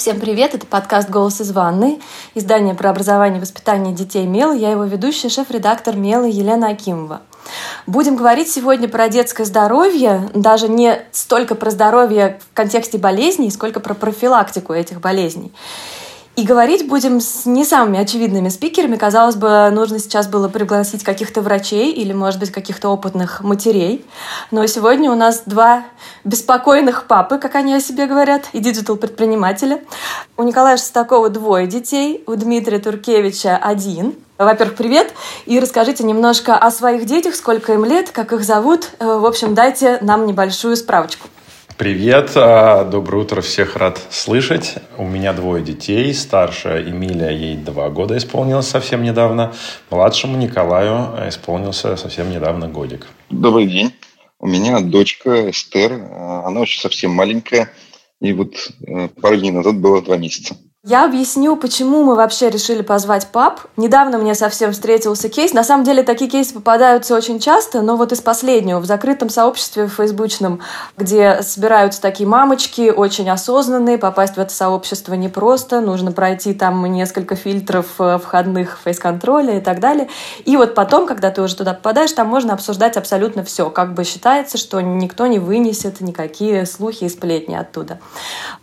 Всем привет, это подкаст «Голос из ванны», издание про образование и воспитание детей Мелы. Я его ведущая, шеф-редактор Мелы Елена Акимова. Будем говорить сегодня про детское здоровье, даже не столько про здоровье в контексте болезней, сколько про профилактику этих болезней. И говорить будем с не самыми очевидными спикерами. Казалось бы, нужно сейчас было пригласить каких-то врачей или, может быть, каких-то опытных матерей. Но сегодня у нас два беспокойных папы, как они о себе говорят, и диджитал-предпринимателя. У Николая Шестакова двое детей, у Дмитрия Туркевича один. Во-первых, привет. И расскажите немножко о своих детях, сколько им лет, как их зовут. Э, в общем, дайте нам небольшую справочку. Привет, а, доброе утро, всех рад слышать. У меня двое детей, старшая Эмилия, ей два года исполнилось совсем недавно, младшему Николаю исполнился совсем недавно годик. Добрый день, у меня дочка Эстер, а, она очень совсем маленькая, и вот э, пару дней назад было два месяца. Я объясню, почему мы вообще решили позвать пап. Недавно мне совсем встретился кейс. На самом деле такие кейсы попадаются очень часто, но вот из последнего, в закрытом сообществе в фейсбучном, где собираются такие мамочки, очень осознанные, попасть в это сообщество непросто, нужно пройти там несколько фильтров э, входных фейс-контроля и так далее. И вот потом, когда ты уже туда попадаешь, там можно обсуждать абсолютно все. Как бы считается, что никто не вынесет никакие слухи и сплетни оттуда.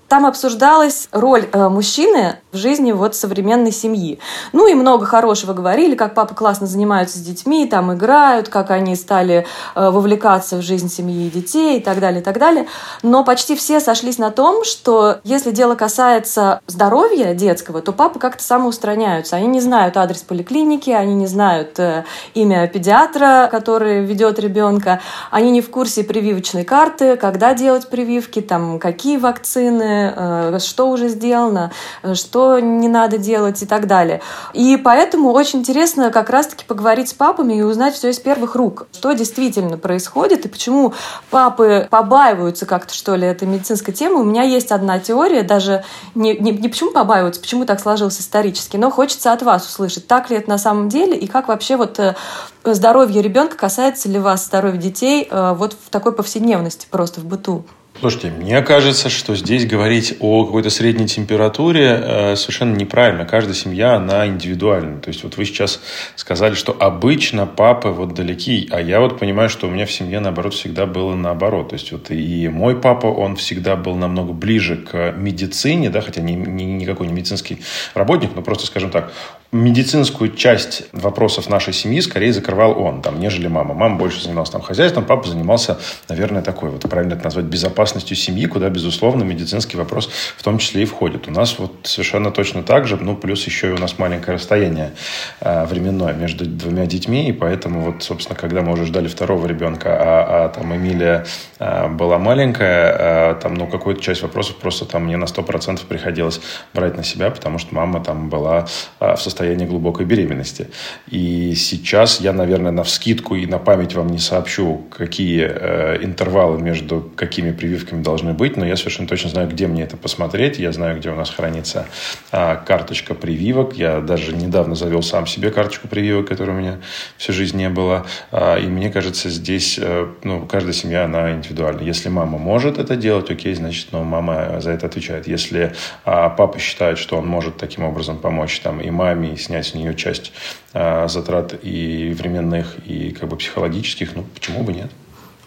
Там обсуждалась роль э, мужчины в жизни вот современной семьи. Ну и много хорошего говорили, как папа классно занимаются с детьми, там играют, как они стали э, вовлекаться в жизнь семьи и детей и так далее, и так далее. Но почти все сошлись на том, что если дело касается здоровья детского, то папы как-то самоустраняются. Они не знают адрес поликлиники, они не знают э, имя педиатра, который ведет ребенка, они не в курсе прививочной карты, когда делать прививки, там какие вакцины, Э, что уже сделано, э, что не надо делать и так далее. И поэтому очень интересно как раз-таки поговорить с папами и узнать все из первых рук, что действительно происходит и почему папы побаиваются как-то, что ли, этой медицинской темы. У меня есть одна теория, даже не, не, не почему побаиваются, почему так сложилось исторически, но хочется от вас услышать, так ли это на самом деле и как вообще вот э, здоровье ребенка касается ли вас здоровья детей вот в такой повседневности просто в быту? Слушайте, мне кажется, что здесь говорить о какой-то средней температуре э, совершенно неправильно. Каждая семья, она индивидуальна. То есть вот вы сейчас сказали, что обычно папы вот далеки, а я вот понимаю, что у меня в семье, наоборот, всегда было наоборот. То есть вот и мой папа, он всегда был намного ближе к медицине, да, хотя не, не, никакой не медицинский работник, но просто, скажем так, медицинскую часть вопросов нашей семьи скорее закрывал он, там, нежели мама. Мама больше занималась там хозяйством, папа занимался, наверное, такой, вот правильно это назвать, безопасностью семьи, куда, безусловно, медицинский вопрос в том числе и входит. У нас вот совершенно точно так же, ну, плюс еще и у нас маленькое расстояние э, временное между двумя детьми, и поэтому вот, собственно, когда мы уже ждали второго ребенка, а, а там Эмилия э, была маленькая, э, там, ну, какую-то часть вопросов просто там мне на 100% приходилось брать на себя, потому что мама там была э, в состоянии состоянии глубокой беременности. И сейчас я, наверное, на вскидку и на память вам не сообщу, какие э, интервалы между какими прививками должны быть, но я совершенно точно знаю, где мне это посмотреть. Я знаю, где у нас хранится э, карточка прививок. Я даже недавно завел сам себе карточку прививок, которой у меня всю жизнь не было. Э, и мне кажется, здесь э, ну, каждая семья, она индивидуальна. Если мама может это делать, окей, значит, ну, мама за это отвечает. Если э, папа считает, что он может таким образом помочь там и маме, и снять с нее часть а, затрат и временных, и как бы психологических, ну, почему бы нет?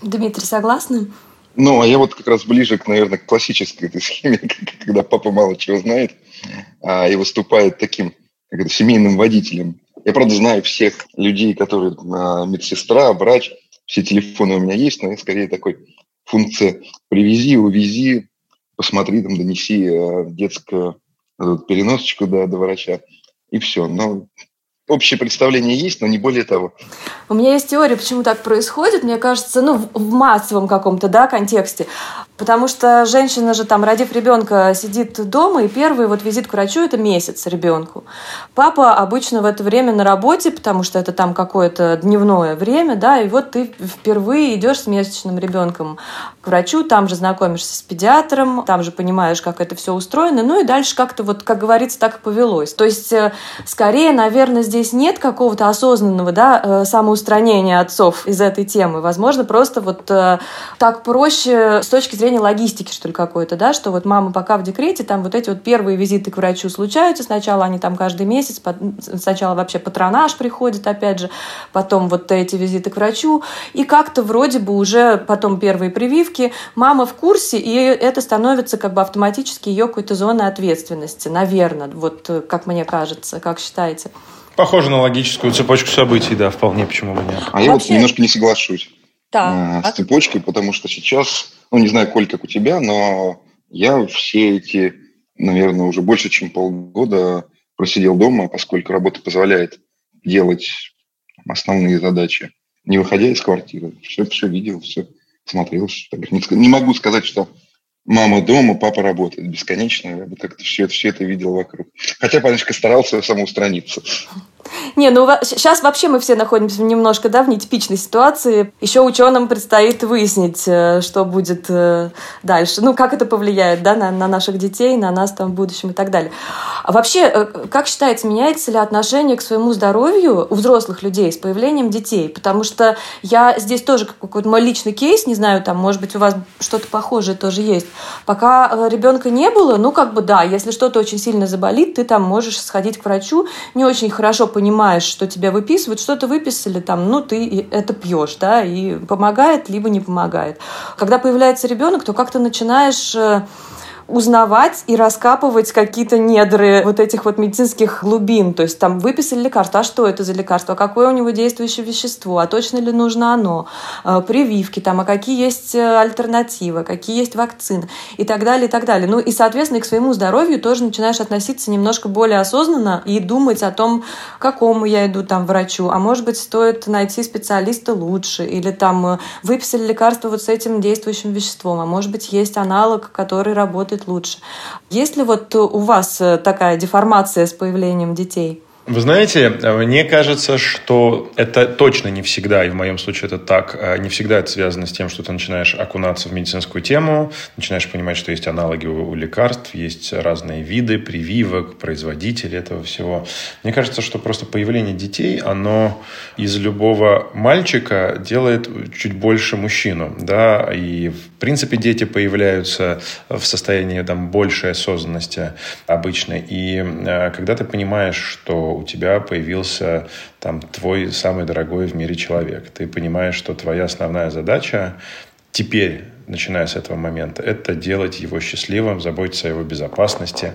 Дмитрий, согласны? Ну, а я вот как раз ближе, к, наверное, к классической этой схеме, когда папа мало чего знает а, и выступает таким как это, семейным водителем. Я, правда, знаю всех людей, которые а, медсестра, врач, все телефоны у меня есть, но я скорее такой функция привези, увези, посмотри, там, донеси а, детскую переносочку до, до врача и все. Но общее представление есть, но не более того. У меня есть теория, почему так происходит. Мне кажется, ну, в массовом каком-то да, контексте. Потому что женщина же там, родив ребенка, сидит дома, и первый вот визит к врачу – это месяц ребенку. Папа обычно в это время на работе, потому что это там какое-то дневное время, да, и вот ты впервые идешь с месячным ребенком к врачу, там же знакомишься с педиатром, там же понимаешь, как это все устроено, ну и дальше как-то вот, как говорится, так и повелось. То есть, э, скорее, наверное, здесь нет какого-то осознанного, да, э, самоустранения отцов из этой темы. Возможно, просто вот э, так проще с точки зрения зрения логистики, что ли, какой-то, да, что вот мама пока в декрете, там вот эти вот первые визиты к врачу случаются, сначала они там каждый месяц, сначала вообще патронаж приходит, опять же, потом вот эти визиты к врачу, и как-то вроде бы уже потом первые прививки, мама в курсе, и это становится как бы автоматически ее какой-то зоной ответственности, наверное, вот как мне кажется, как считаете? Похоже на логическую цепочку событий, да, вполне, почему бы нет. А я вот немножко не соглашусь да. с цепочкой, потому что сейчас, ну, не знаю, Коль, как у тебя, но я все эти, наверное, уже больше, чем полгода просидел дома, поскольку работа позволяет делать основные задачи, не выходя из квартиры. Все, все видел, все смотрел. Не могу сказать, что мама дома, папа работает бесконечно. Я бы как-то все, все это видел вокруг. Хотя парнишка старался самоустраниться. Не, ну сейчас вообще мы все находимся немножко, да, в нетипичной ситуации. Еще ученым предстоит выяснить, э, что будет э, дальше. Ну, как это повлияет, да, на, на наших детей, на нас там в будущем и так далее. А вообще, э, как считаете, меняется ли отношение к своему здоровью у взрослых людей с появлением детей? Потому что я здесь тоже какой-то мой личный кейс, не знаю, там, может быть, у вас что-то похожее тоже есть. Пока ребенка не было, ну, как бы, да, если что-то очень сильно заболит, ты там можешь сходить к врачу, не очень хорошо понимаешь, что тебя выписывают, что-то выписали там, ну, ты это пьешь, да, и помогает, либо не помогает. Когда появляется ребенок, то как-то начинаешь э, узнавать и раскапывать какие-то недры вот этих вот медицинских глубин. То есть там выписали лекарство, а что это за лекарство, какое у него действующее вещество, а точно ли нужно оно, а, прививки там, а какие есть э, альтернативы, какие есть вакцины? И так далее, и так далее. Ну и, соответственно, к своему здоровью тоже начинаешь относиться немножко более осознанно и думать о том, к какому я иду там врачу, а может быть, стоит найти специалиста лучше, или там э, выписали лекарство вот с этим действующим веществом, а может быть, есть аналог, который работает будет лучше. Есть ли вот у вас э, такая деформация с появлением детей? Вы знаете, мне кажется, что это точно не всегда, и в моем случае это так, а не всегда это связано с тем, что ты начинаешь окунаться в медицинскую тему, начинаешь понимать, что есть аналоги у лекарств, есть разные виды прививок, производители этого всего. Мне кажется, что просто появление детей, оно из любого мальчика делает чуть больше мужчину, да, и в принципе дети появляются в состоянии там большей осознанности обычно, и э, когда ты понимаешь, что у тебя появился там твой самый дорогой в мире человек. Ты понимаешь, что твоя основная задача теперь начиная с этого момента, это делать его счастливым, заботиться о его безопасности,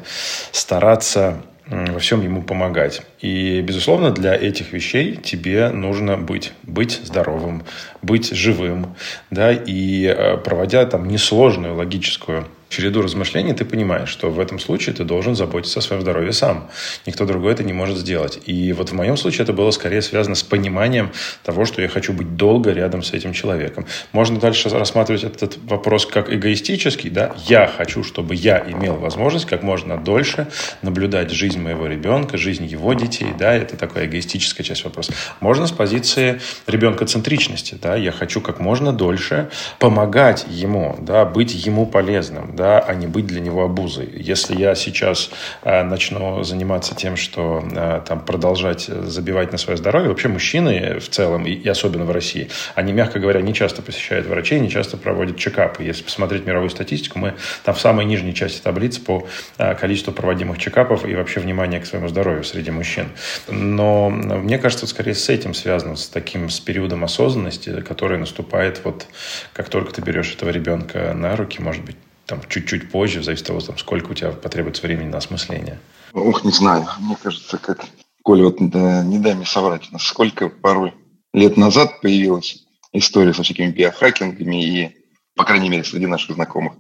стараться во всем ему помогать. И, безусловно, для этих вещей тебе нужно быть, быть здоровым, быть живым, да, и э, проводя там несложную логическую череду размышлений, ты понимаешь, что в этом случае ты должен заботиться о своем здоровье сам. Никто другой это не может сделать. И вот в моем случае это было скорее связано с пониманием того, что я хочу быть долго рядом с этим человеком. Можно дальше рассматривать этот вопрос как эгоистический, да, я хочу, чтобы я имел возможность как можно дольше наблюдать жизнь моего ребенка, жизнь его детей, да, это такая эгоистическая часть вопроса. Можно с позиции ребенка-центричности, да, я хочу как можно дольше помогать ему, да, быть ему полезным, да, да, а не быть для него обузой. Если я сейчас э, начну заниматься тем, что э, там продолжать забивать на свое здоровье, вообще мужчины в целом, и, особенно в России, они, мягко говоря, не часто посещают врачей, не часто проводят чекапы. Если посмотреть мировую статистику, мы там в самой нижней части таблицы по э, количеству проводимых чекапов и вообще внимания к своему здоровью среди мужчин. Но мне кажется, скорее с этим связано, с таким, с периодом осознанности, который наступает вот как только ты берешь этого ребенка на руки, может быть, там чуть-чуть позже, в зависимости от того, там, сколько у тебя потребуется времени на осмысление? Ух, не знаю. Мне кажется, как... Коля, вот да, не дай мне соврать. Сколько пару лет назад появилась история со всякими биохакингами и, по крайней мере, среди наших знакомых.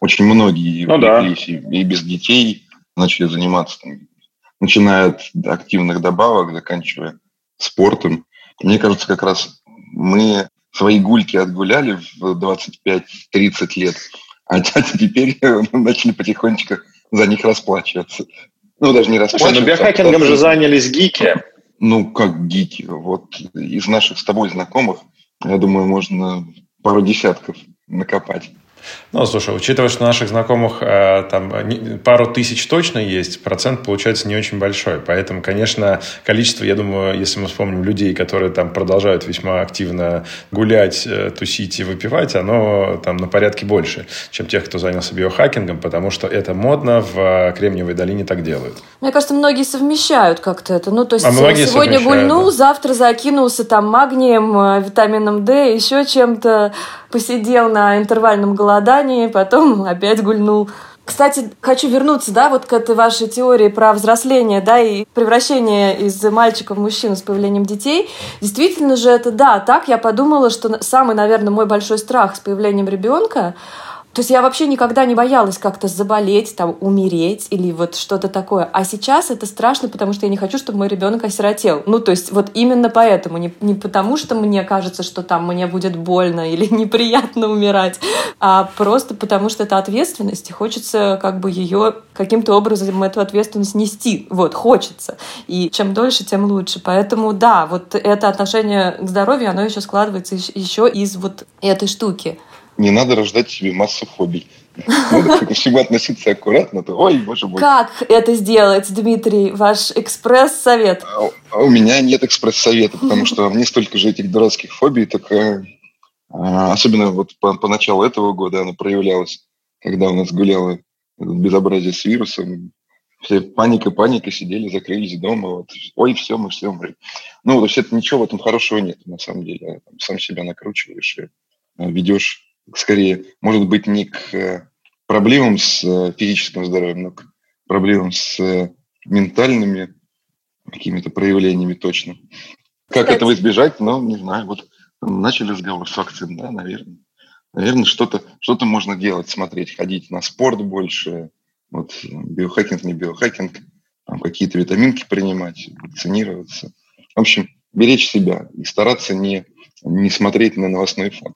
Очень многие ну, да. и, и без детей начали заниматься, там, начиная от активных добавок, заканчивая спортом. Мне кажется, как раз мы свои гульки отгуляли в 25-30 лет, а теперь начали потихонечку за них расплачиваться. Ну, даже не расплачиваться. Слушай, ну биохакингом а же занялись гики. Ну, как гики. Вот из наших с тобой знакомых, я думаю, можно пару десятков накопать. Ну, слушай, учитывая, что наших знакомых э, там пару тысяч точно есть, процент получается не очень большой. Поэтому, конечно, количество, я думаю, если мы вспомним людей, которые там продолжают весьма активно гулять, э, тусить и выпивать, оно там на порядке больше, чем тех, кто занялся биохакингом, потому что это модно, в Кремниевой долине так делают. Мне кажется, многие совмещают как-то это. Ну, то есть а сегодня гульнул, да. завтра закинулся там магнием, э, витамином D, еще чем-то, посидел на интервальном голодании, потом опять гульнул. Кстати, хочу вернуться, да, вот к этой вашей теории про взросление, да, и превращение из мальчика в мужчину с появлением детей. Действительно же это, да, так я подумала, что самый, наверное, мой большой страх с появлением ребенка то есть я вообще никогда не боялась как-то заболеть, там, умереть или вот что-то такое. А сейчас это страшно, потому что я не хочу, чтобы мой ребенок осиротел. Ну, то есть вот именно поэтому. Не, не потому, что мне кажется, что там мне будет больно или неприятно умирать, а просто потому, что это ответственность, и хочется как бы ее каким-то образом эту ответственность нести. Вот, хочется. И чем дольше, тем лучше. Поэтому, да, вот это отношение к здоровью, оно еще складывается еще из вот этой штуки не надо рождать себе массу фобий. Надо к всему относиться аккуратно. То, ой, боже мой. Как это сделать, Дмитрий? Ваш экспресс-совет? А, а у меня нет экспресс-совета, потому что мне столько же этих дурацких фобий, так э, а, особенно вот по, по началу этого года она проявлялась, когда у нас гуляло безобразие с вирусом. Все паника, паника, сидели, закрылись дома. Вот. Ой, все, мы все умрем. Ну, то есть это ничего в этом хорошего нет, на самом деле. Сам себя накручиваешь и ведешь скорее, может быть, не к э, проблемам с э, физическим здоровьем, но к проблемам с э, ментальными какими-то проявлениями точно. Как Кстати. этого избежать, ну, не знаю. Вот начали разговор с вакцин, да, наверное. Наверное, что-то что можно делать, смотреть, ходить на спорт больше, вот биохакинг, не биохакинг, там какие-то витаминки принимать, вакцинироваться. В общем, беречь себя и стараться не, не смотреть на новостной фон.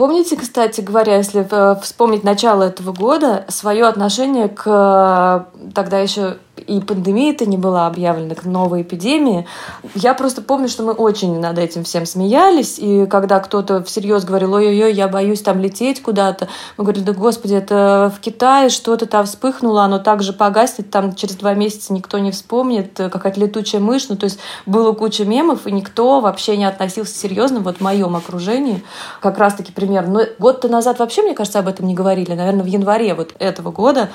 Помните, кстати говоря, если э, вспомнить начало этого года, свое отношение к э, тогда еще и пандемия-то не была объявлена, к новой эпидемии. Я просто помню, что мы очень над этим всем смеялись, и когда кто-то всерьез говорил, ой-ой-ой, я боюсь там лететь куда-то, мы говорили, да господи, это в Китае что-то там вспыхнуло, оно также погаснет, там через два месяца никто не вспомнит, какая-то летучая мышь, ну то есть было куча мемов, и никто вообще не относился серьезно, вот в моем окружении, как раз-таки пример. Но год-то назад вообще, мне кажется, об этом не говорили, наверное, в январе вот этого года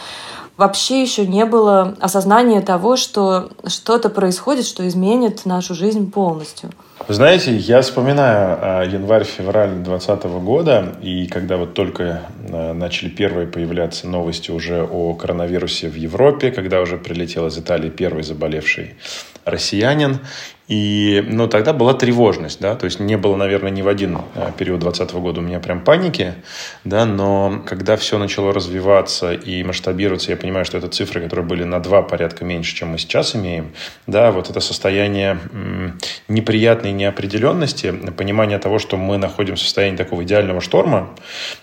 вообще еще не было осознания того, что что-то происходит, что изменит нашу жизнь полностью. Знаете, я вспоминаю а, январь-февраль 2020 года, и когда вот только а, начали первые появляться новости уже о коронавирусе в Европе, когда уже прилетел из Италии первый заболевший россиянин, и, ну, тогда была тревожность, да, то есть не было, наверное, ни в один э, период 2020 года у меня прям паники, да, но когда все начало развиваться и масштабироваться, я понимаю, что это цифры, которые были на два порядка меньше, чем мы сейчас имеем, да, вот это состояние неприятной неопределенности, понимание того, что мы находимся в состоянии такого идеального шторма,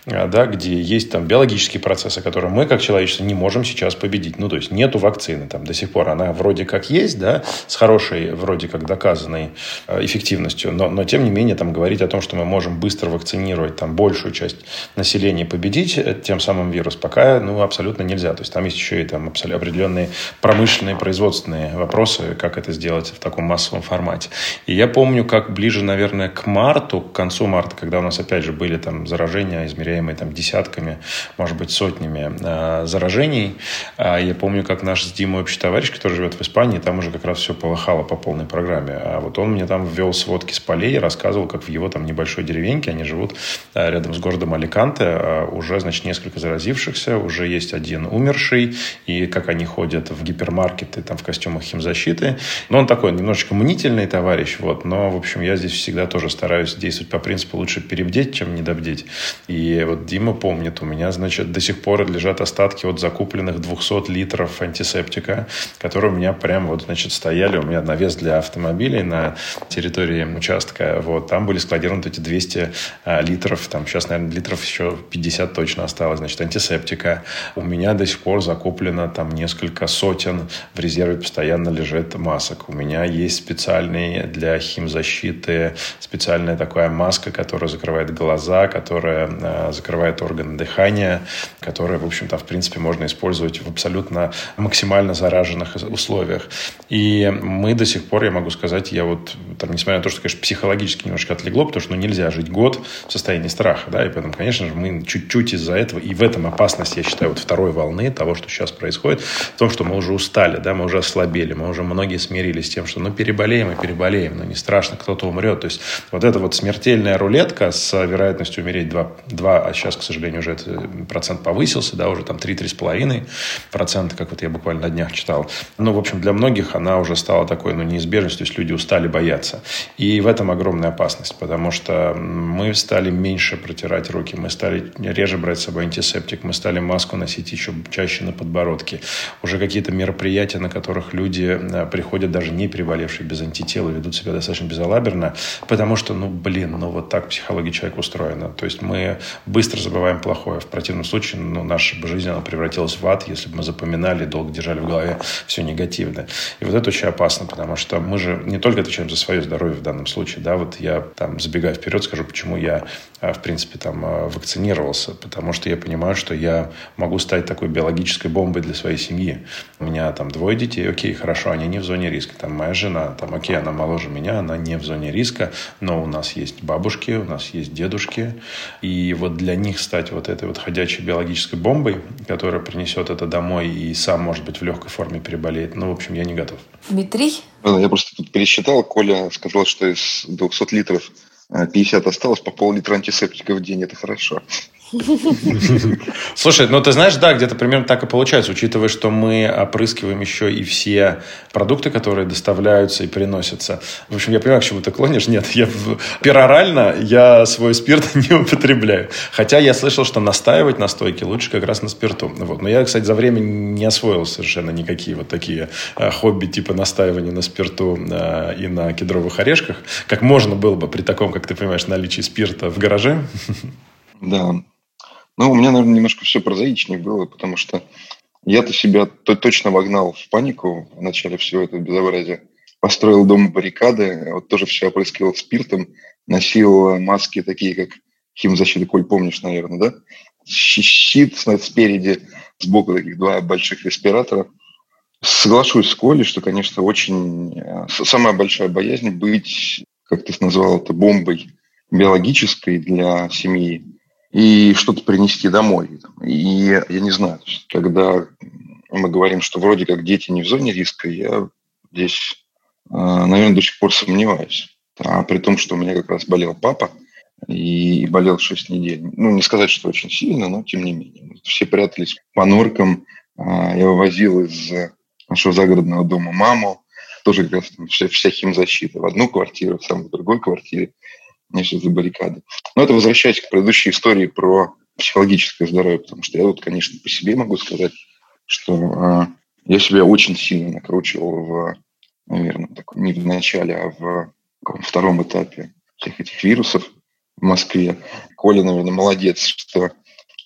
э, да, где есть там биологические процессы, которые мы, как человечество, не можем сейчас победить, ну, то есть нету вакцины там до сих пор, она вроде как есть, да, с хорошей вроде как доказанной э, эффективностью, но, но тем не менее там говорить о том, что мы можем быстро вакцинировать там большую часть населения, победить э, тем самым вирус, пока ну, абсолютно нельзя. То есть там есть еще и там определенные промышленные, производственные вопросы, как это сделать в таком массовом формате. И я помню, как ближе, наверное, к марту, к концу марта, когда у нас опять же были там заражения, измеряемые там десятками, может быть, сотнями э, заражений, э, я помню, как наш с Димой общий товарищ, который живет в Испании, там уже как раз все полыхало по полной программе программе. А вот он мне там ввел сводки с полей, рассказывал, как в его там небольшой деревеньке, они живут э, рядом с городом Аликанте, а уже, значит, несколько заразившихся, уже есть один умерший, и как они ходят в гипермаркеты там в костюмах химзащиты. Но он такой немножечко мнительный товарищ, вот, но, в общем, я здесь всегда тоже стараюсь действовать по принципу лучше перебдеть, чем недобдеть. И вот Дима помнит, у меня, значит, до сих пор лежат остатки от закупленных 200 литров антисептика, которые у меня прям вот, значит, стояли, у меня навес для автомобиля автомобилей на территории участка. Вот, там были складированы эти 200 а, литров, там сейчас, наверное, литров еще 50 точно осталось, значит, антисептика. У меня до сих пор закуплено там несколько сотен в резерве постоянно лежит масок. У меня есть специальный для химзащиты, специальная такая маска, которая закрывает глаза, которая э, закрывает органы дыхания, которая, в общем-то, в принципе, можно использовать в абсолютно максимально зараженных условиях. И мы до сих пор, я могу сказать, я вот, там, несмотря на то, что, конечно, психологически немножко отлегло, потому что ну, нельзя жить год в состоянии страха, да, и поэтому, конечно же, мы чуть-чуть из-за этого, и в этом опасность, я считаю, вот второй волны того, что сейчас происходит, в том, что мы уже устали, да, мы уже ослабели, мы уже многие смирились с тем, что, ну, переболеем и переболеем, но не страшно, кто-то умрет. То есть вот эта вот смертельная рулетка с вероятностью умереть 2, 2 а сейчас, к сожалению, уже этот процент повысился, да, уже там 3-3,5 процента, как вот я буквально на днях читал. Ну, в общем, для многих она уже стала такой, ну, неизбежностью, есть люди устали бояться. И в этом огромная опасность, потому что мы стали меньше протирать руки, мы стали реже брать с собой антисептик, мы стали маску носить еще чаще на подбородке. Уже какие-то мероприятия, на которых люди э, приходят даже не переболевшие, без антител, ведут себя достаточно безалаберно, потому что, ну, блин, ну, вот так психология человека устроена. То есть мы быстро забываем плохое. В противном случае, ну, наша жизнь, она превратилась в ад, если бы мы запоминали, долго держали в голове все негативное. И вот это очень опасно, потому что мы же не только отвечаем за свое здоровье в данном случае, да, вот я там забегая вперед скажу, почему я, э, в принципе, там э, вакцинировался, потому что я понимаю, что я могу стать такой биологической бомбой для своей семьи. У меня там двое детей, окей, хорошо, они не в зоне риска. Там моя жена, там, окей, она моложе меня, она не в зоне риска, но у нас есть бабушки, у нас есть дедушки, и вот для них стать вот этой вот ходячей биологической бомбой, которая принесет это домой и сам, может быть, в легкой форме переболеет, ну, в общем, я не готов. Дмитрий? Я просто тут пересчитал. Коля сказал, что из 200 литров 50 осталось, по пол-литра антисептика в день. Это хорошо. Слушай, ну ты знаешь, да, где-то примерно так и получается, учитывая, что мы опрыскиваем еще и все продукты, которые доставляются и приносятся. В общем, я понимаю, к чему ты клонишь. Нет, я перорально я свой спирт не употребляю. Хотя я слышал, что настаивать на стойке лучше как раз на спирту. Вот. Но я, кстати, за время не освоил совершенно никакие вот такие а, хобби типа настаивания на спирту а, и на кедровых орешках, как можно было бы при таком, как ты понимаешь, наличии спирта в гараже. Да, ну, у меня, наверное, немножко все прозаичнее было, потому что я-то себя то точно вогнал в панику в начале всего этого безобразия. Построил дома баррикады, вот тоже все опрыскивал спиртом, носил маски такие, как химзащита, Коль, помнишь, наверное, да? Щит спереди, сбоку таких два больших респиратора. Соглашусь с Колей, что, конечно, очень... Э, самая большая боязнь быть, как ты назвал это, бомбой биологической для семьи и что-то принести домой. И я не знаю, когда мы говорим, что вроде как дети не в зоне риска, я здесь, а, наверное, до сих пор сомневаюсь. А при том, что у меня как раз болел папа, и болел 6 недель. Ну, не сказать, что очень сильно, но тем не менее. Все прятались по норкам. А, я вывозил из нашего загородного дома маму. Тоже как раз там вся, вся химзащита. В одну квартиру, сам в другой квартире значит, за баррикады. Но это возвращаясь к предыдущей истории про психологическое здоровье, потому что я вот, конечно, по себе могу сказать, что э, я себя очень сильно накручивал в, наверное, так, не в начале, а в втором этапе всех этих вирусов в Москве. Коля, наверное, молодец, что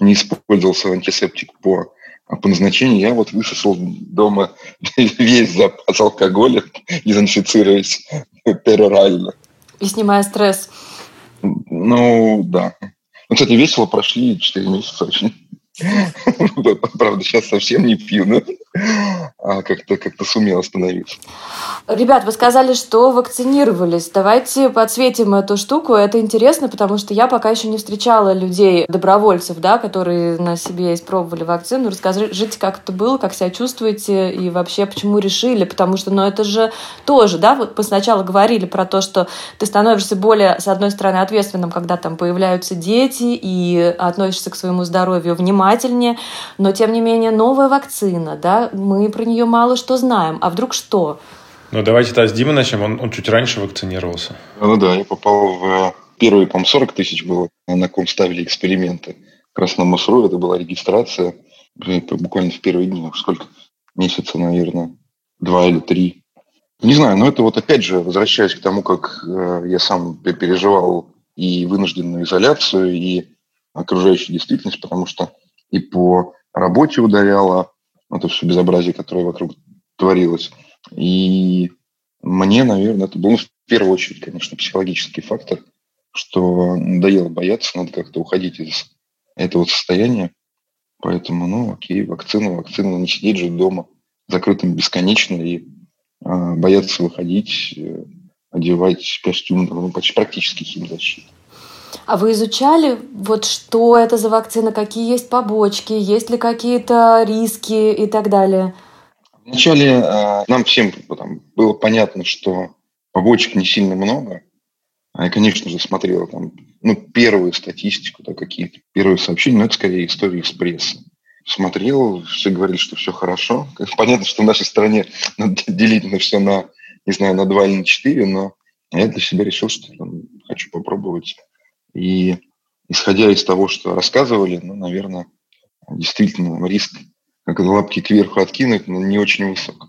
не использовал свой антисептик по, по назначению. Я вот высосал дома весь запас алкоголя, дезинфицируясь перорально. И снимая стресс. Ну, да. Ну, кстати, весело прошли 4 месяца очень. Правда, сейчас совсем не пью, но как-то как сумел остановиться. Ребят, вы сказали, что вакцинировались. Давайте подсветим эту штуку. Это интересно, потому что я пока еще не встречала людей, добровольцев, да, которые на себе испробовали вакцину. Расскажите, как это было, как себя чувствуете и вообще почему решили. Потому что, ну, это же тоже, да, вот мы сначала говорили про то, что ты становишься более, с одной стороны, ответственным, когда там появляются дети и относишься к своему здоровью внимательнее, но, тем не менее, новая вакцина, да, мы про нее мало что знаем. А вдруг что? Ну, давайте тогда с Димы начнем. Он, он чуть раньше вакцинировался. Ну да, я попал в первые, по 40 тысяч было, на ком ставили эксперименты. Как раз на МОСРУ это была регистрация. Буквально в первые дни, сколько? Месяца, наверное, два или три. Не знаю, но это вот опять же, возвращаясь к тому, как э, я сам переживал и вынужденную изоляцию, и окружающую действительность, потому что и по работе ударяло, это все безобразие, которое вокруг творилось. И мне, наверное, это был ну, в первую очередь, конечно, психологический фактор, что надоело бояться, надо как-то уходить из этого состояния. Поэтому, ну, окей, вакцина, вакцина, не сидеть же дома закрытым бесконечно и э, бояться выходить, э, одевать костюм, ну, почти практически химзащиту. А вы изучали, вот что это за вакцина, какие есть побочки, есть ли какие-то риски и так далее? Вначале э, нам всем там, было понятно, что побочек не сильно много. А я, конечно же, смотрел там, ну, первую статистику, да, какие-то первые сообщения, но это скорее истории из прессы. Смотрел, все говорили, что все хорошо. Понятно, что в нашей стране надо делить на все на, не знаю, на два или на четыре, но я для себя решил, что там, хочу попробовать и исходя из того, что рассказывали, ну, наверное, действительно риск как лапки кверху откинуть, но не очень высок.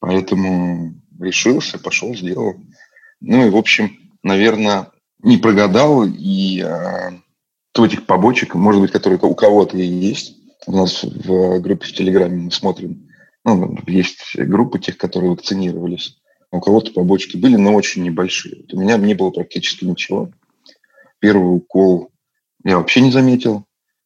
Поэтому решился, пошел, сделал. Ну и, в общем, наверное, не прогадал. И э, этих побочек, может быть, которые у кого-то и есть. У нас в группе в Телеграме мы смотрим, ну, есть группы тех, которые вакцинировались. У кого-то побочки были, но очень небольшие. Вот у меня не было практически ничего. Первый укол я вообще не заметил,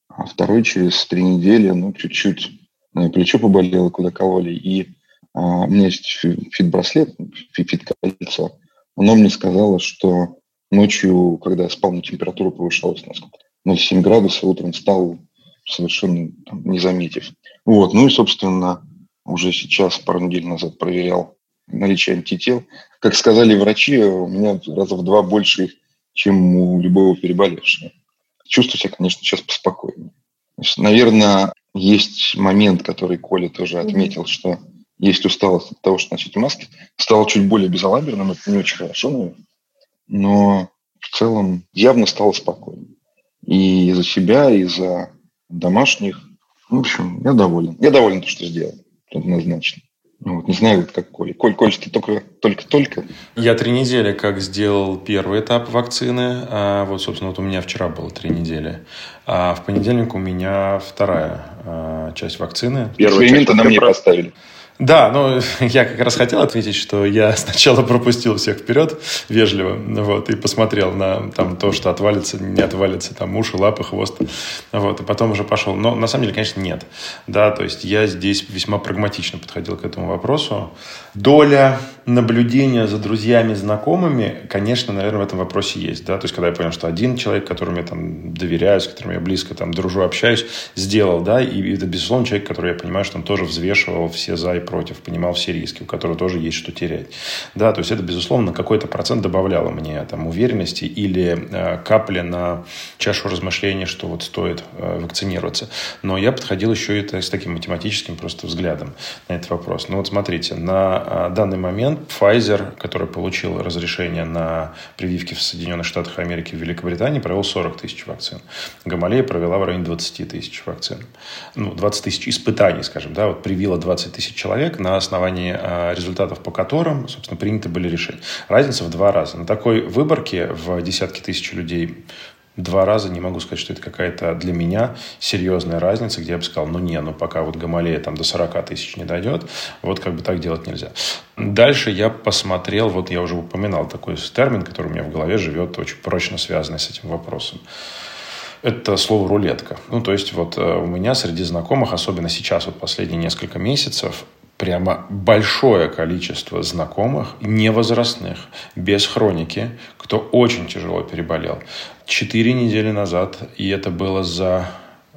а второй через три недели, ну, чуть-чуть плечо поболело, куда кололи. И а, у меня есть фит-браслет, фит-кольцо. Оно мне сказало, что ночью, когда я спал, температура повышалась на сколько 0,7 градусов, утром стал совершенно там, не заметив. Вот, ну и, собственно, уже сейчас, пару недель назад проверял наличие антител. Как сказали врачи, у меня раза в два больше их чем у любого переболевшего. Чувствую себя, конечно, сейчас поспокойнее. Есть, наверное, есть момент, который Коля тоже отметил, что есть усталость от того, что носить маски. Стал чуть более безалаберным, это не очень хорошо, наверное. Но в целом явно стало спокойнее. И за себя, и за домашних. В общем, я доволен. Я доволен, то, что сделал. Однозначно. Ну, вот, не знаю, вот как Коля. Коль, Коль, ты только, только-только? Я три недели как сделал первый этап вакцины. А вот, собственно, вот у меня вчера было три недели. А в понедельник у меня вторая а, часть вакцины. Первый Эксперименты на мне поставили. Да, ну, я как раз хотел ответить, что я сначала пропустил всех вперед вежливо, вот, и посмотрел на там, то, что отвалится, не отвалится, там, уши, лапы, хвост, вот, и потом уже пошел. Но на самом деле, конечно, нет, да, то есть я здесь весьма прагматично подходил к этому вопросу. Доля наблюдения за друзьями, знакомыми, конечно, наверное, в этом вопросе есть, да, то есть когда я понял, что один человек, которому я там доверяю, с которым я близко там дружу, общаюсь, сделал, да, и это, безусловно, человек, который я понимаю, что он тоже взвешивал все за и против, понимал все риски, у которого тоже есть что терять. Да, то есть это, безусловно, какой-то процент добавляло мне там уверенности или э, капли на чашу размышления, что вот стоит э, вакцинироваться. Но я подходил еще и с таким математическим просто взглядом на этот вопрос. Ну вот смотрите, на э, данный момент Pfizer, который получил разрешение на прививки в Соединенных Штатах Америки и Великобритании, провел 40 тысяч вакцин. Гамалея провела в районе 20 тысяч вакцин. Ну, 20 тысяч испытаний, скажем, да, вот привила 20 тысяч человек человек, на основании а, результатов по которым, собственно, приняты были решения. Разница в два раза. На такой выборке в десятки тысяч людей два раза не могу сказать, что это какая-то для меня серьезная разница, где я бы сказал, ну не, ну пока вот Гамалея там до 40 тысяч не дойдет, вот как бы так делать нельзя. Дальше я посмотрел, вот я уже упоминал такой термин, который у меня в голове живет, очень прочно связанный с этим вопросом. Это слово рулетка. Ну, то есть вот э, у меня среди знакомых, особенно сейчас, вот последние несколько месяцев, прямо большое количество знакомых, невозрастных, без хроники, кто очень тяжело переболел. Четыре недели назад, и это было за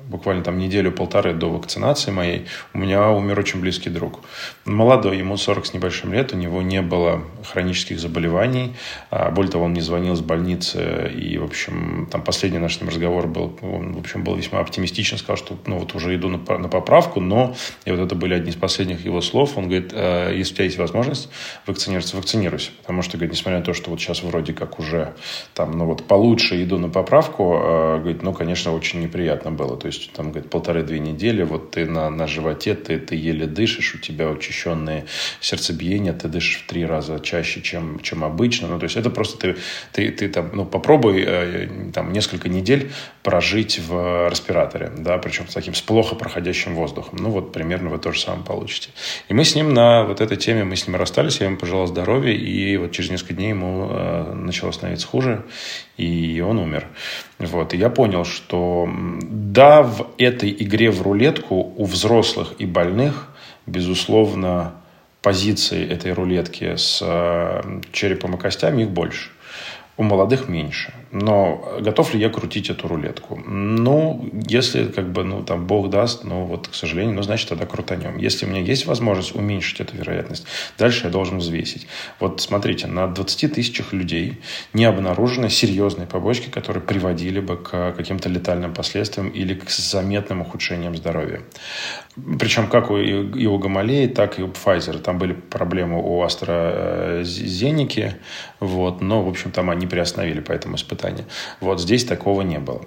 буквально там неделю-полторы до вакцинации моей, у меня умер очень близкий друг. Молодой, ему 40 с небольшим лет, у него не было хронических заболеваний. А, более того, он не звонил из больницы. И, в общем, там последний наш с ним разговор был, он, в общем, был весьма оптимистичен, сказал, что ну вот уже иду на, на поправку, но, и вот это были одни из последних его слов, он говорит, «Э, если у тебя есть возможность вакцинироваться, вакцинируйся. Потому что, говорит, несмотря на то, что вот сейчас вроде как уже там, ну вот получше иду на поправку, э, говорит, ну, конечно, очень неприятно было. То есть есть там, говорит, полторы-две недели, вот ты на, на животе, ты, ты еле дышишь, у тебя учащенные сердцебиения, ты дышишь в три раза чаще, чем, чем обычно. Ну, то есть это просто ты, ты, ты там, ну, попробуй э, там несколько недель прожить в респираторе, да, причем с таким с плохо проходящим воздухом. Ну, вот примерно вы то же самое получите. И мы с ним на вот этой теме, мы с ним расстались, я ему пожелал здоровья, и вот через несколько дней ему э, начало становиться хуже, и он умер. Вот. И я понял, что да, в этой игре в рулетку у взрослых и больных, безусловно, позиции этой рулетки с э, черепом и костями их больше. У молодых меньше. Но готов ли я крутить эту рулетку? Ну, если как бы, ну, там, Бог даст, ну, вот, к сожалению, ну, значит, тогда крутанем. Если у меня есть возможность уменьшить эту вероятность, дальше я должен взвесить. Вот, смотрите, на 20 тысячах людей не обнаружены серьезные побочки, которые приводили бы к каким-то летальным последствиям или к заметным ухудшениям здоровья. Причем как у, и у Гамалеи, так и у Pfizer. Там были проблемы у AstraZeneca, вот, но, в общем, там они приостановили по этому испытанию. Вот здесь такого не было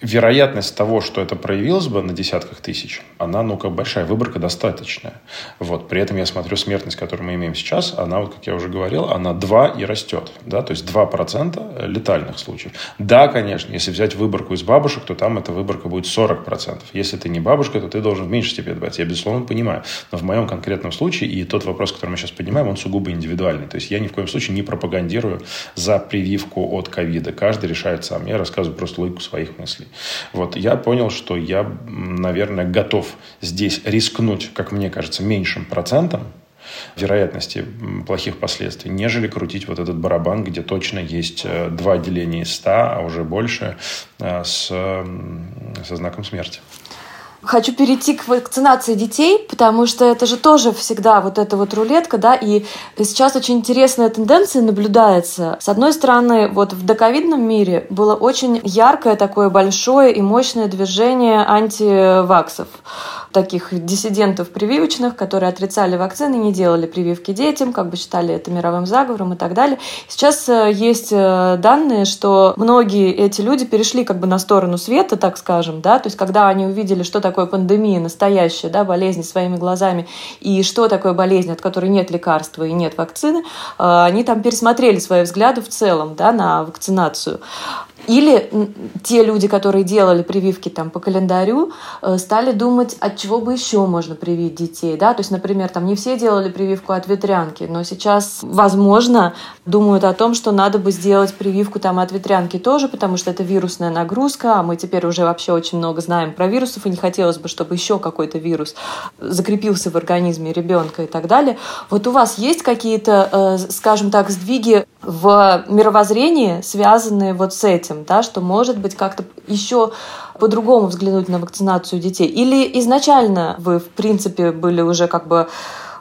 вероятность того, что это проявилось бы на десятках тысяч, она, ну, как большая выборка достаточная. Вот. При этом я смотрю смертность, которую мы имеем сейчас, она, вот, как я уже говорил, она 2 и растет. Да? То есть 2% летальных случаев. Да, конечно, если взять выборку из бабушек, то там эта выборка будет 40%. Если ты не бабушка, то ты должен в меньшей степени брать. Я, безусловно, понимаю. Но в моем конкретном случае, и тот вопрос, который мы сейчас поднимаем, он сугубо индивидуальный. То есть я ни в коем случае не пропагандирую за прививку от ковида. Каждый решает сам. Я рассказываю просто логику своих мыслей мыслей. Вот я понял, что я, наверное, готов здесь рискнуть, как мне кажется, меньшим процентом, вероятности плохих последствий, нежели крутить вот этот барабан, где точно есть э, два деления из ста, а уже больше э, с, со знаком смерти. Хочу перейти к вакцинации детей, потому что это же тоже всегда вот эта вот рулетка, да, и сейчас очень интересная тенденция наблюдается. С одной стороны, вот в доковидном мире было очень яркое такое большое и мощное движение антиваксов таких диссидентов прививочных, которые отрицали вакцины, не делали прививки детям, как бы считали это мировым заговором и так далее. Сейчас э, есть э, данные, что многие эти люди перешли как бы на сторону света, так скажем, да, то есть когда они увидели, что такое пандемия настоящая, да, болезнь своими глазами, и что такое болезнь, от которой нет лекарства и нет вакцины, э, они там пересмотрели свои взгляды в целом, да, на вакцинацию. Или те люди, которые делали прививки там по календарю, э, стали думать, от чего бы еще можно привить детей. Да? То есть, например, там не все делали прививку от ветрянки, но сейчас, возможно, думают о том, что надо бы сделать прививку там от ветрянки тоже, потому что это вирусная нагрузка, а мы теперь уже вообще очень много знаем про вирусов, и не хотелось бы, чтобы еще какой-то вирус закрепился в организме ребенка и так далее. Вот у вас есть какие-то, э, скажем так, сдвиги в мировоззрении, связанные вот с этим, да, что может быть как-то еще по-другому взглянуть на вакцинацию детей? Или изначально вы, в принципе, были уже как бы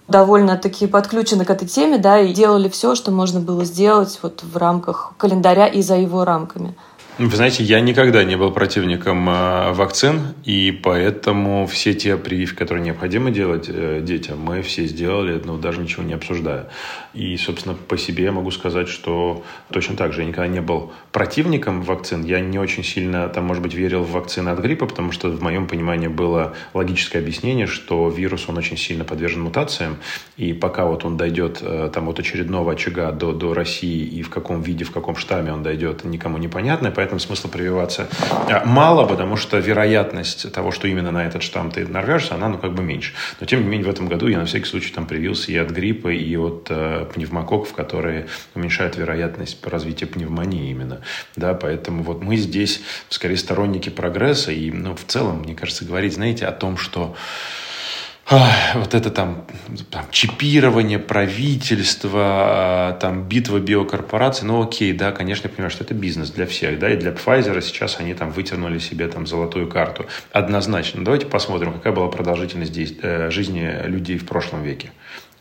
довольно-таки подключены к этой теме, да, и делали все, что можно было сделать вот в рамках календаря и за его рамками? Вы знаете, я никогда не был противником э, вакцин, и поэтому все те прививки, которые необходимо делать э, детям, мы все сделали, ну, даже ничего не обсуждая. И, собственно, по себе я могу сказать, что точно так же я никогда не был противником вакцин. Я не очень сильно, там, может быть, верил в вакцины от гриппа, потому что в моем понимании было логическое объяснение, что вирус, он очень сильно подвержен мутациям, и пока вот он дойдет э, там от очередного очага до, до России, и в каком виде, в каком штамме он дойдет, никому непонятно, поэтому смысла прививаться а, мало, потому что вероятность того, что именно на этот штамм ты нарвешься, она, ну, как бы меньше. Но, тем не менее, в этом году я на всякий случай там привился и от гриппа, и от э, пневмококков, которые уменьшают вероятность развития пневмонии именно. Да, поэтому вот мы здесь скорее сторонники прогресса, и, ну, в целом, мне кажется, говорить, знаете, о том, что вот это там, там чипирование правительства, а, там битва биокорпораций, ну окей, да, конечно, я понимаю, что это бизнес для всех, да, и для Pfizer сейчас они там вытянули себе там золотую карту. Однозначно. Давайте посмотрим, какая была продолжительность э, жизни людей в прошлом веке.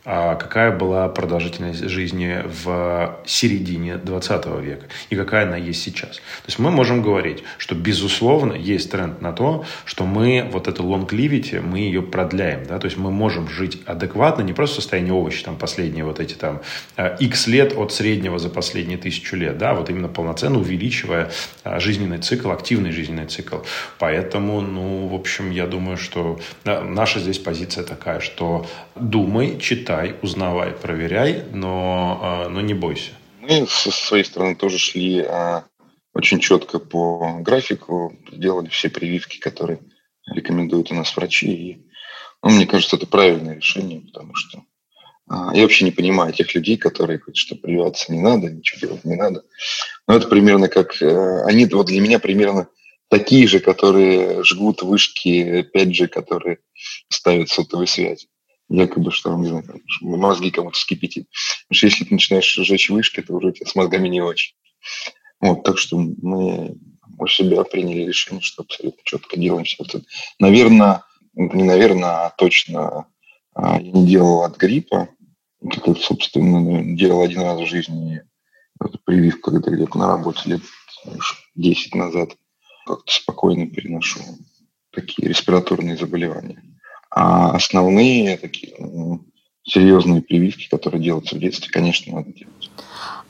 А какая была продолжительность жизни в середине 20 века и какая она есть сейчас. То есть мы можем говорить, что безусловно есть тренд на то, что мы вот эту longevity, мы ее продляем. Да? То есть мы можем жить адекватно, не просто в состоянии овощи, там последние вот эти там x э, лет от среднего за последние тысячу лет, да, вот именно полноценно увеличивая э, жизненный цикл, активный жизненный цикл. Поэтому, ну, в общем, я думаю, что э, наша здесь позиция такая, что думай, читай, узнавай, проверяй, но, но не бойся. Мы со своей стороны тоже шли а, очень четко по графику, делали все прививки, которые рекомендуют у нас врачи. И, ну, мне кажется, это правильное решение, потому что а, я вообще не понимаю тех людей, которые говорят, что прививаться не надо, ничего делать не надо. Но это примерно как... Э, они вот для меня примерно такие же, которые жгут вышки 5G, которые ставят сотовую связь. Якобы, что, не знаю, мозги кому-то вскипятит. Потому что если ты начинаешь сжечь вышки, то уже с мозгами не очень. Вот, так что мы у себя приняли решение, что абсолютно четко делаем все это. Наверное, не наверное, а точно а, я не делал от гриппа. Как, собственно, делал один раз в жизни эту прививку, когда где-то на работе лет 10 назад. Как-то спокойно переношу такие респираторные заболевания. А основные такие серьезные прививки, которые делаются в детстве, конечно, надо делать.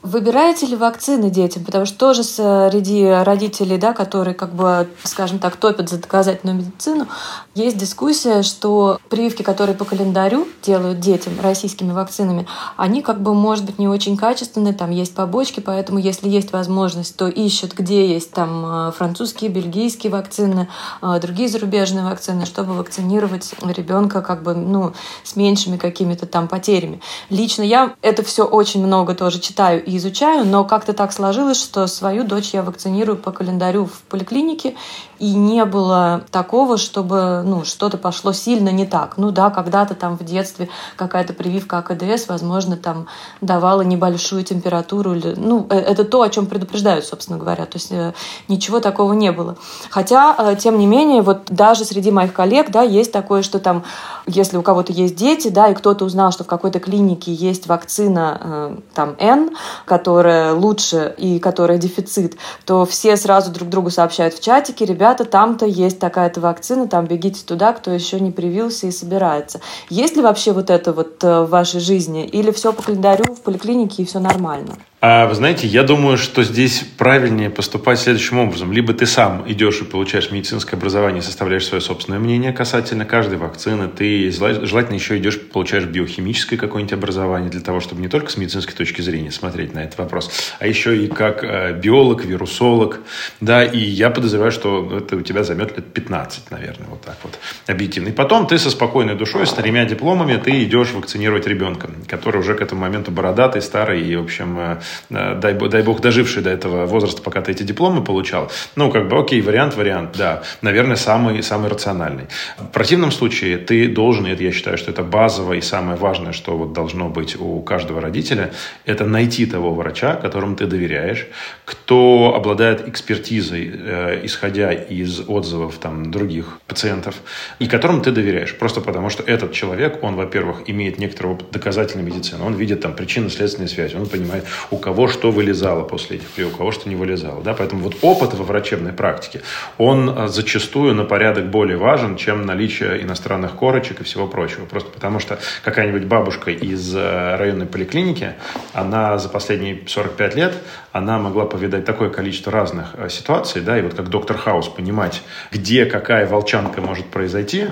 Выбираете ли вакцины детям? Потому что тоже среди родителей, да, которые, как бы, скажем так, топят за доказательную медицину, есть дискуссия, что прививки, которые по календарю делают детям российскими вакцинами, они, как бы, может быть, не очень качественные, там есть побочки, поэтому, если есть возможность, то ищут, где есть там э, французские, бельгийские вакцины, э, другие зарубежные вакцины, чтобы вакцинировать ребенка, как бы, ну, с меньшими какими-то там потерями. Лично я это все очень много тоже читаю и изучаю, но как-то так сложилось, что свою дочь я вакцинирую по календарю в поликлинике, и не было такого, чтобы ну, что-то пошло сильно не так. Ну да, когда-то там в детстве какая-то прививка АКДС, возможно, там давала небольшую температуру. Или, ну, э, это то, о чем предупреждают, собственно говоря. То есть э, ничего такого не было. Хотя, э, тем не менее, вот даже среди моих коллег, да, есть такое, что там, если у кого-то есть дети, да, и кто-то узнал, что в какой-то клинике есть вакцина там N, которая лучше и которая дефицит, то все сразу друг другу сообщают в чатике, ребята, там-то есть такая-то вакцина, там бегите туда, кто еще не привился и собирается. Есть ли вообще вот это вот э, в вашей жизни? Или все по календарю в поликлинике и все нормально? А, вы знаете, я думаю, что здесь правильнее поступать следующим образом. Либо ты сам идешь и получаешь медицинское образование, составляешь свое собственное мнение касательно каждой вакцины. Ты желательно еще идешь, получаешь биохимическое какое-нибудь образование для того, чтобы не только с медицинской точки зрения смотреть на этот вопрос, а еще и как э, биолог, вирусолог. Да, и я подозреваю, что это у тебя займет лет 15, наверное, вот так вот объективно. И потом ты со спокойной душой, с тремя дипломами, ты идешь вакцинировать ребенка, который уже к этому моменту бородатый, старый и, в общем, э, дай, дай бог, доживший до этого возраста, пока ты эти дипломы получал, ну, как бы, окей, вариант, вариант, да, наверное, самый, самый рациональный. В противном случае ты должен, и это я считаю, что это базовое и самое важное, что вот должно быть у каждого родителя, это найти того врача, которому ты доверяешь, кто обладает экспертизой, э, исходя из отзывов там, других пациентов, и которому ты доверяешь, просто потому что этот человек, он, во-первых, имеет некоторый опыт доказательной медицины, он видит там причинно-следственные связи, он понимает, у кого что вылезало после этих прививок, у кого что не вылезало. Да? Поэтому вот опыт во врачебной практике, он а, зачастую на порядок более важен, чем наличие иностранных корочек и всего прочего. Просто потому что какая-нибудь бабушка из э, районной поликлиники, она за последние 45 лет, она могла повидать такое количество разных э, ситуаций, да, и вот как доктор Хаус понимать, где какая волчанка может произойти,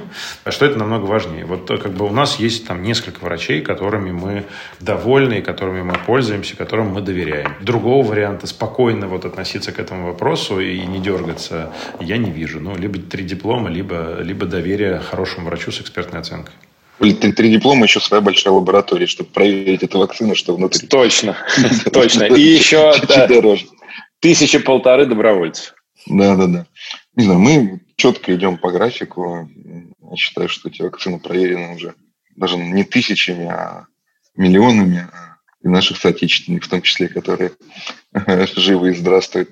что это намного важнее. Вот э, как бы у нас есть там несколько врачей, которыми мы довольны, которыми мы пользуемся, которым мы доверяем. Другого варианта спокойно вот относиться к этому вопросу и не дергаться я не вижу. Ну, либо три диплома, либо, либо доверие хорошему врачу с экспертной оценкой. Три, три диплома, еще своя большая лаборатория, чтобы проверить эту вакцину, что внутри. Точно, точно. И еще. Тысяча полторы добровольцев. Да, да, да. Не знаю, мы четко идем по графику. Я считаю, что эти вакцины проверены уже даже не тысячами, а миллионами. А и наших соотечественников, в том числе, которые живы и здравствуют.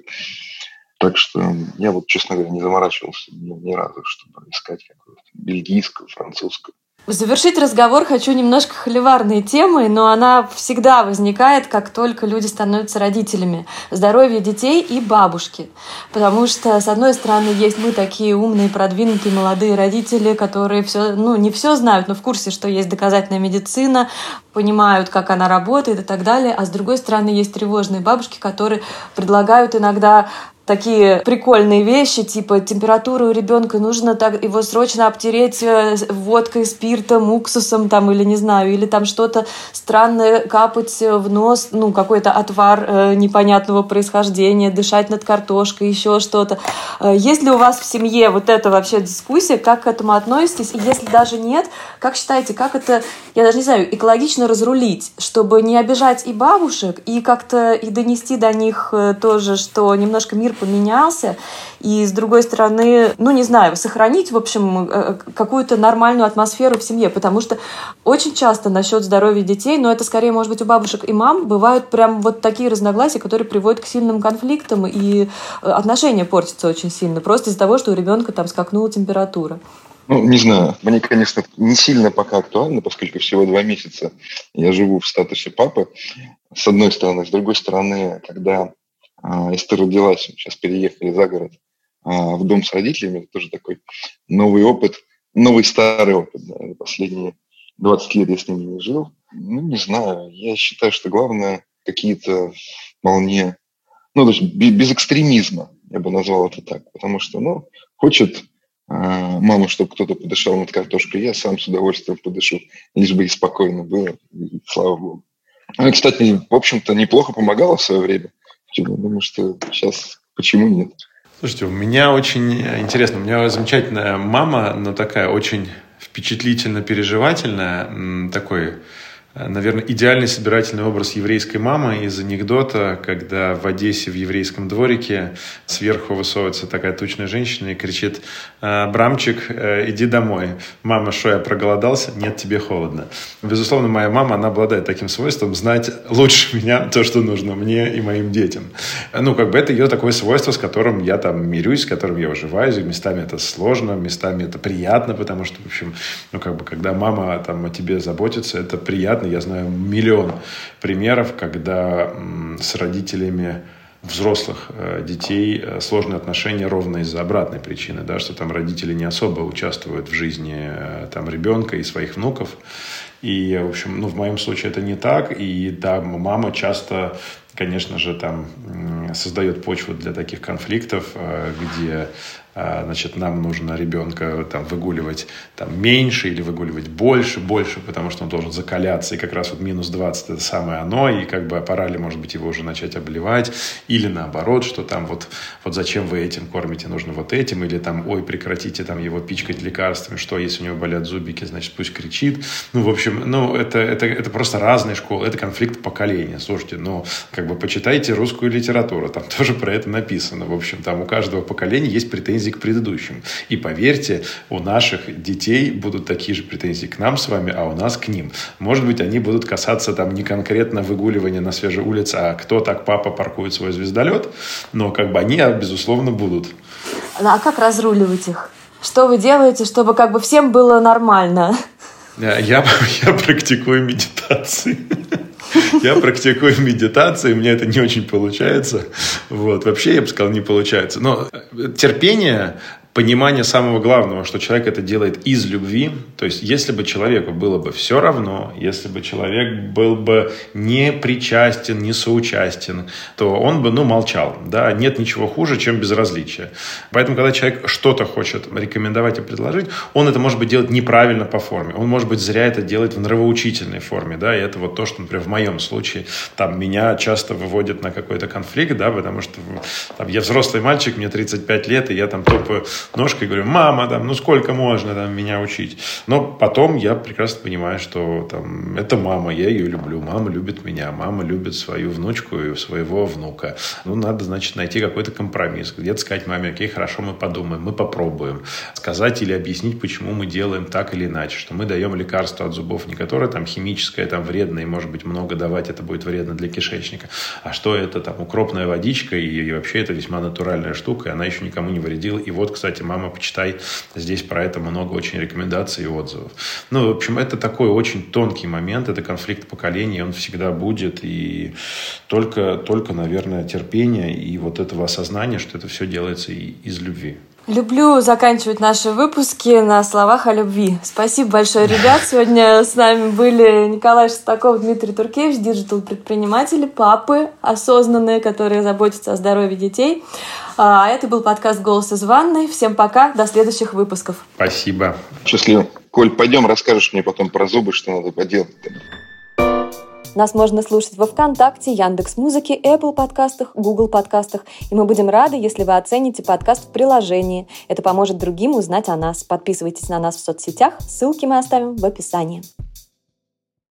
Так что я вот, честно говоря, не заморачивался ни, ни разу, чтобы искать какую-то бельгийскую, французскую. Завершить разговор хочу немножко холиварной темой, но она всегда возникает, как только люди становятся родителями. Здоровье детей и бабушки. Потому что, с одной стороны, есть мы такие умные, продвинутые молодые родители, которые все, ну, не все знают, но в курсе, что есть доказательная медицина, понимают, как она работает и так далее. А с другой стороны, есть тревожные бабушки, которые предлагают иногда такие прикольные вещи, типа температуру у ребенка нужно так его срочно обтереть э, водкой, спиртом, уксусом там или не знаю, или там что-то странное капать в нос, ну какой-то отвар э, непонятного происхождения, дышать над картошкой, еще что-то. Э, есть ли у вас в семье вот эта вообще дискуссия, как к этому относитесь? И если даже нет, как считаете, как это, я даже не знаю, экологично разрулить, чтобы не обижать и бабушек, и как-то и донести до них э, тоже, что немножко мир поменялся, и с другой стороны, ну не знаю, сохранить, в общем, э, какую-то нормальную атмосферу в семье, потому что очень часто насчет здоровья детей, но это скорее, может быть, у бабушек и мам, бывают прям вот такие разногласия, которые приводят к сильным конфликтам, и э, отношения портятся очень сильно, просто из-за того, что у ребенка там скакнула температура. Ну, не знаю. Мне, конечно, не сильно пока актуально, поскольку всего два месяца я живу в статусе папы, с одной стороны. С другой стороны, когда а, Эстер родилась, сейчас переехали за город а, в дом с родителями. Это тоже такой новый опыт, новый старый опыт. Да, последние 20 лет я с ними не жил. Ну, не знаю. Я считаю, что главное какие-то вполне, ну, то есть без экстремизма, я бы назвал это так. Потому что, ну, хочет мама, чтобы кто-то подышал над картошкой, я сам с удовольствием подышу, лишь бы и спокойно было, и слава богу. Она, кстати, в общем-то, неплохо помогала в свое время. Думаю, что сейчас почему нет? Слушайте, у меня очень интересно. У меня замечательная мама, но такая очень впечатлительно переживательная, такой наверное, идеальный собирательный образ еврейской мамы из анекдота, когда в Одессе в еврейском дворике сверху высовывается такая тучная женщина и кричит «Э, «Брамчик, э, иди домой». «Мама, что, я проголодался?» «Нет, тебе холодно». Безусловно, моя мама, она обладает таким свойством знать лучше меня то, что нужно мне и моим детям. Ну, как бы это ее такое свойство, с которым я там мирюсь, с которым я уживаюсь. И местами это сложно, местами это приятно, потому что, в общем, ну, как бы, когда мама там о тебе заботится, это приятно понятно. Я знаю миллион примеров, когда с родителями взрослых э, детей э, сложные отношения ровно из-за обратной причины, да, что там родители не особо участвуют в жизни э, там ребенка и своих внуков. И, в общем, ну, в моем случае это не так. И да, мама часто, конечно же, там создает почву для таких конфликтов, где значит, нам нужно ребенка там, выгуливать там, меньше или выгуливать больше, больше, потому что он должен закаляться, и как раз вот минус 20 это самое оно, и как бы пора ли, может быть, его уже начать обливать, или наоборот, что там вот, вот зачем вы этим кормите, нужно вот этим, или там, ой, прекратите там его пичкать лекарствами, что, если у него болят зубики, значит, пусть кричит. Ну, в общем, ну, это, это, это просто разные школы, это конфликт поколения. Слушайте, ну, как бы почитайте русскую литературу, там тоже про это написано. В общем, там у каждого поколения есть претензии претензий к предыдущим. И поверьте, у наших детей будут такие же претензии к нам с вами, а у нас к ним. Может быть, они будут касаться там не конкретно выгуливания на свежей улице, а кто так папа паркует свой звездолет, но как бы они, безусловно, будут. А как разруливать их? Что вы делаете, чтобы как бы всем было нормально? Я, я практикую медитации. Я практикую медитацию, меня это не очень получается. Вот. Вообще, я бы сказал, не получается. Но терпение понимание самого главного, что человек это делает из любви. То есть, если бы человеку было бы все равно, если бы человек был бы не причастен, не соучастен, то он бы, ну, молчал. Да, нет ничего хуже, чем безразличие. Поэтому, когда человек что-то хочет рекомендовать и предложить, он это может быть делать неправильно по форме. Он, может быть, зря это делает в нравоучительной форме, да, и это вот то, что, например, в моем случае, там, меня часто выводит на какой-то конфликт, да, потому что там, я взрослый мальчик, мне 35 лет, и я там топаю ножкой, говорю, мама, там, ну сколько можно там меня учить? Но потом я прекрасно понимаю, что там, это мама, я ее люблю, мама любит меня, мама любит свою внучку и своего внука. Ну, надо, значит, найти какой-то компромисс. Где-то сказать маме, окей, хорошо, мы подумаем, мы попробуем. Сказать или объяснить, почему мы делаем так или иначе, что мы даем лекарство от зубов, не которое там химическое, там вредное, и может быть много давать, это будет вредно для кишечника, а что это там укропная водичка, и, и вообще это весьма натуральная штука, и она еще никому не вредила. И вот, кстати, кстати, мама, почитай, здесь про это много очень рекомендаций и отзывов. Ну, в общем, это такой очень тонкий момент, это конфликт поколений, он всегда будет, и только, только, наверное, терпение и вот этого осознания, что это все делается из любви. Люблю заканчивать наши выпуски на словах о любви. Спасибо большое, ребят. Сегодня с нами были Николай Шестаков, Дмитрий Туркевич, диджитал-предприниматели, папы осознанные, которые заботятся о здоровье детей. А это был подкаст «Голос из ванной». Всем пока, до следующих выпусков. Спасибо. Счастливо. Коль, пойдем, расскажешь мне потом про зубы, что надо поделать. Нас можно слушать во ВКонтакте, Яндекс Музыке, Apple подкастах, Google подкастах. И мы будем рады, если вы оцените подкаст в приложении. Это поможет другим узнать о нас. Подписывайтесь на нас в соцсетях. Ссылки мы оставим в описании.